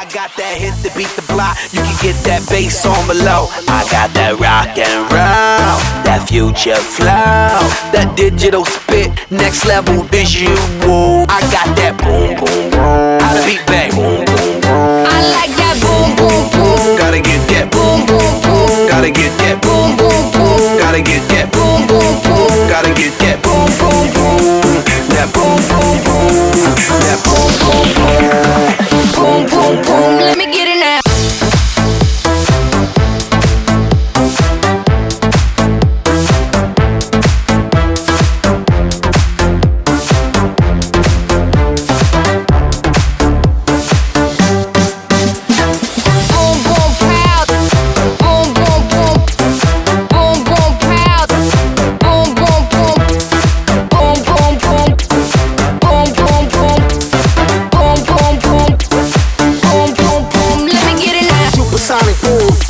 I got that hit to beat the block. You can get that bass on below. I got that rock and roll, that future flow, that digital spit, next level visual. I got that boom boom boom. The beat bang boom boom boom. I like that boom boom boom. Gotta get that Boom boom boom. Gotta get that Boom boom boom. Gotta get that Boom boom boom. Gotta get that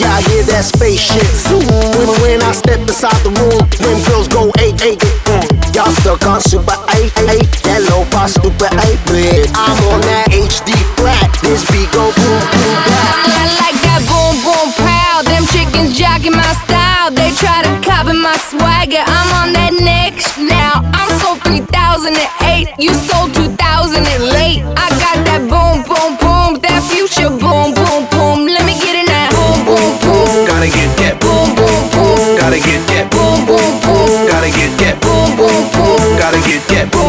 Yeah, I hear that spaceship zoom? When, when I step inside the room, when girls go eight, eight, get. Mm. Y'all stuck on super eight, eight. That low bar, super eight, bit. I'm on that HD flat. This beat go boom, boom, back. I like that boom, boom, pow. Them chickens jacking my style. They try to copy my swagger. I'm on that next now. I'm so 3008. You Gotta get that boom, boom, boom. Gotta get that boom.